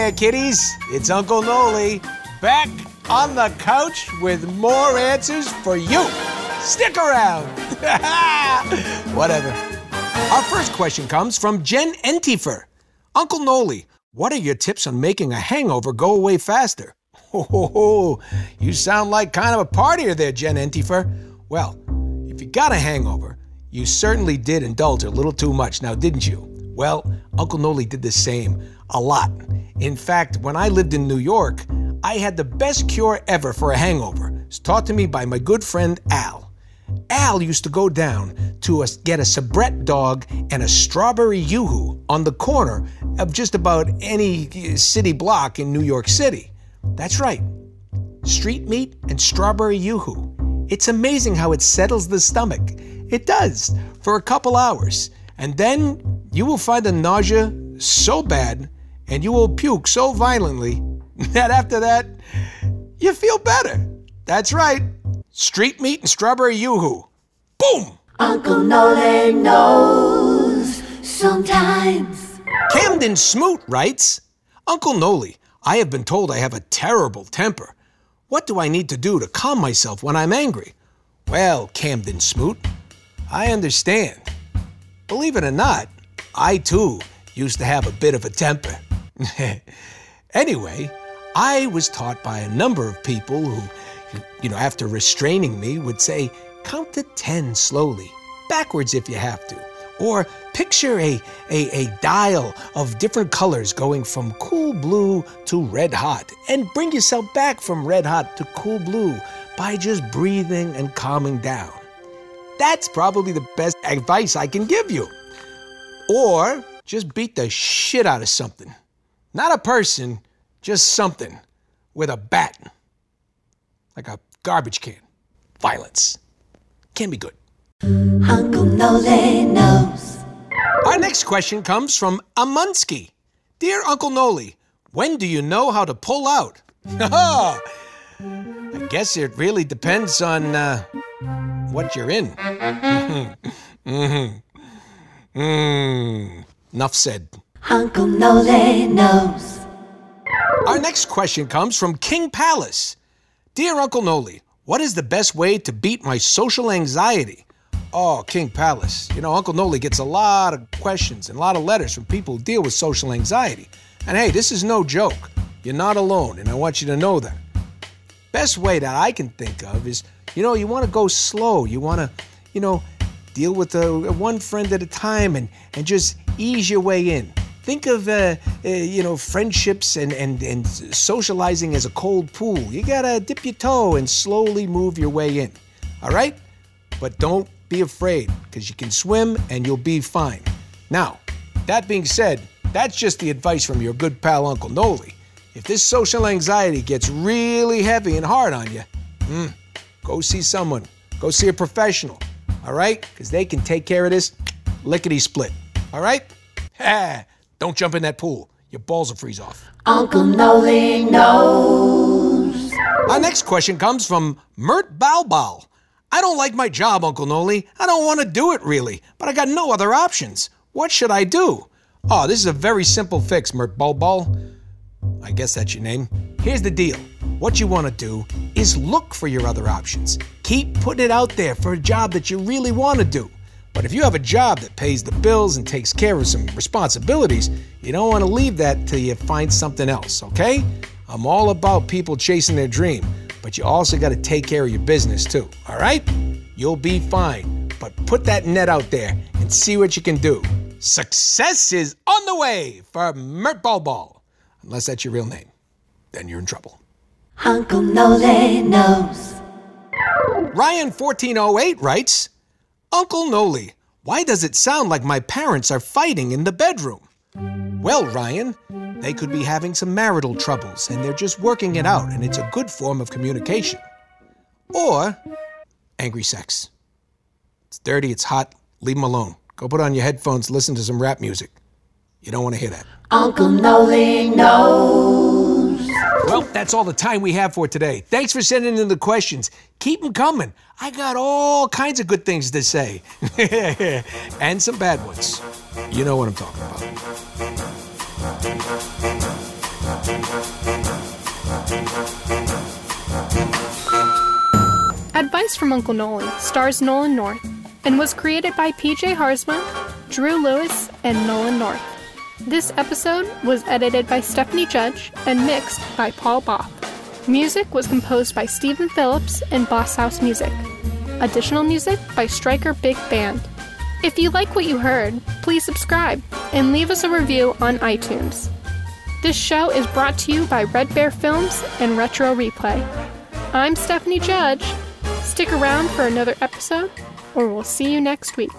there, kiddies. It's Uncle Noli back on the couch with more answers for you. Stick around. Whatever. Our first question comes from Jen Entifer. Uncle Noli, what are your tips on making a hangover go away faster? Ho. You sound like kind of a partier there, Jen Entifer. Well, if you got a hangover, you certainly did indulge a little too much now, didn't you? Well, Uncle Noli did the same a lot. In fact, when I lived in New York, I had the best cure ever for a hangover. It's taught to me by my good friend Al. Al used to go down to a, get a Sabrett dog and a strawberry yoo-hoo on the corner of just about any uh, city block in New York City. That's right. Street meat and strawberry yoo-hoo. It's amazing how it settles the stomach. It does for a couple hours. And then you will find the nausea so bad and you will puke so violently that after that, you feel better. That's right. Street meat and strawberry yoo-hoo. Boom! Uncle Nolan knows sometimes. Camden Smoot writes Uncle Noli, I have been told I have a terrible temper. What do I need to do to calm myself when I'm angry? Well, Camden Smoot, I understand. Believe it or not, I too used to have a bit of a temper. anyway, I was taught by a number of people who, you know, after restraining me, would say, count to 10 slowly, backwards if you have to. Or picture a, a, a dial of different colors going from cool blue to red hot, and bring yourself back from red hot to cool blue by just breathing and calming down. That's probably the best advice I can give you. Or just beat the shit out of something. Not a person, just something with a bat. Like a garbage can. Violence. Can be good. Uncle Noli knows. Our next question comes from Amunsky. Dear Uncle Noli, when do you know how to pull out? I guess it really depends on uh, what you're in. mm-hmm. Mm. Enough said. Uncle Noli knows. Our next question comes from King Palace. Dear Uncle Noli, what is the best way to beat my social anxiety? Oh, King Palace. You know, Uncle Noli gets a lot of questions and a lot of letters from people who deal with social anxiety. And hey, this is no joke. You're not alone, and I want you to know that. Best way that I can think of is, you know, you want to go slow. You want to, you know, deal with uh, one friend at a time and, and just ease your way in. Think of, uh, uh, you know, friendships and, and, and socializing as a cold pool. You gotta dip your toe and slowly move your way in. All right? But don't be afraid, because you can swim and you'll be fine. Now, that being said, that's just the advice from your good pal Uncle Noli. If this social anxiety gets really heavy and hard on you, mm, go see someone. Go see a professional. All right? Because they can take care of this lickety split. All right? Don't jump in that pool. Your balls will freeze off. Uncle Noli knows. Our next question comes from Mert Balbal. I don't like my job, Uncle Noli. I don't want to do it really, but I got no other options. What should I do? Oh, this is a very simple fix, Mert Balbal. I guess that's your name. Here's the deal. What you want to do is look for your other options. Keep putting it out there for a job that you really want to do. But if you have a job that pays the bills and takes care of some responsibilities, you don't want to leave that till you find something else, okay? I'm all about people chasing their dream, but you also got to take care of your business too, all right? You'll be fine, but put that net out there and see what you can do. Success is on the way for Mert Ball Ball, unless that's your real name. Then you're in trouble. Uncle Noli knows. Ryan1408 writes Uncle Noli, why does it sound like my parents are fighting in the bedroom? Well, Ryan, they could be having some marital troubles and they're just working it out, and it's a good form of communication. Or angry sex. It's dirty, it's hot, leave them alone. Go put on your headphones, listen to some rap music. You don't want to hear that. Uncle Noli knows. Well, that's all the time we have for today. Thanks for sending in the questions. Keep them coming. I got all kinds of good things to say and some bad ones. You know what I'm talking about. Advice from Uncle Nolan stars Nolan North and was created by PJ Haarsma, Drew Lewis, and Nolan North. This episode was edited by Stephanie Judge and mixed by Paul Both. Music was composed by Stephen Phillips and Boss House Music. Additional music by Striker Big Band. If you like what you heard, please subscribe and leave us a review on iTunes. This show is brought to you by Red Bear Films and Retro Replay. I'm Stephanie Judge. Stick around for another episode, or we'll see you next week.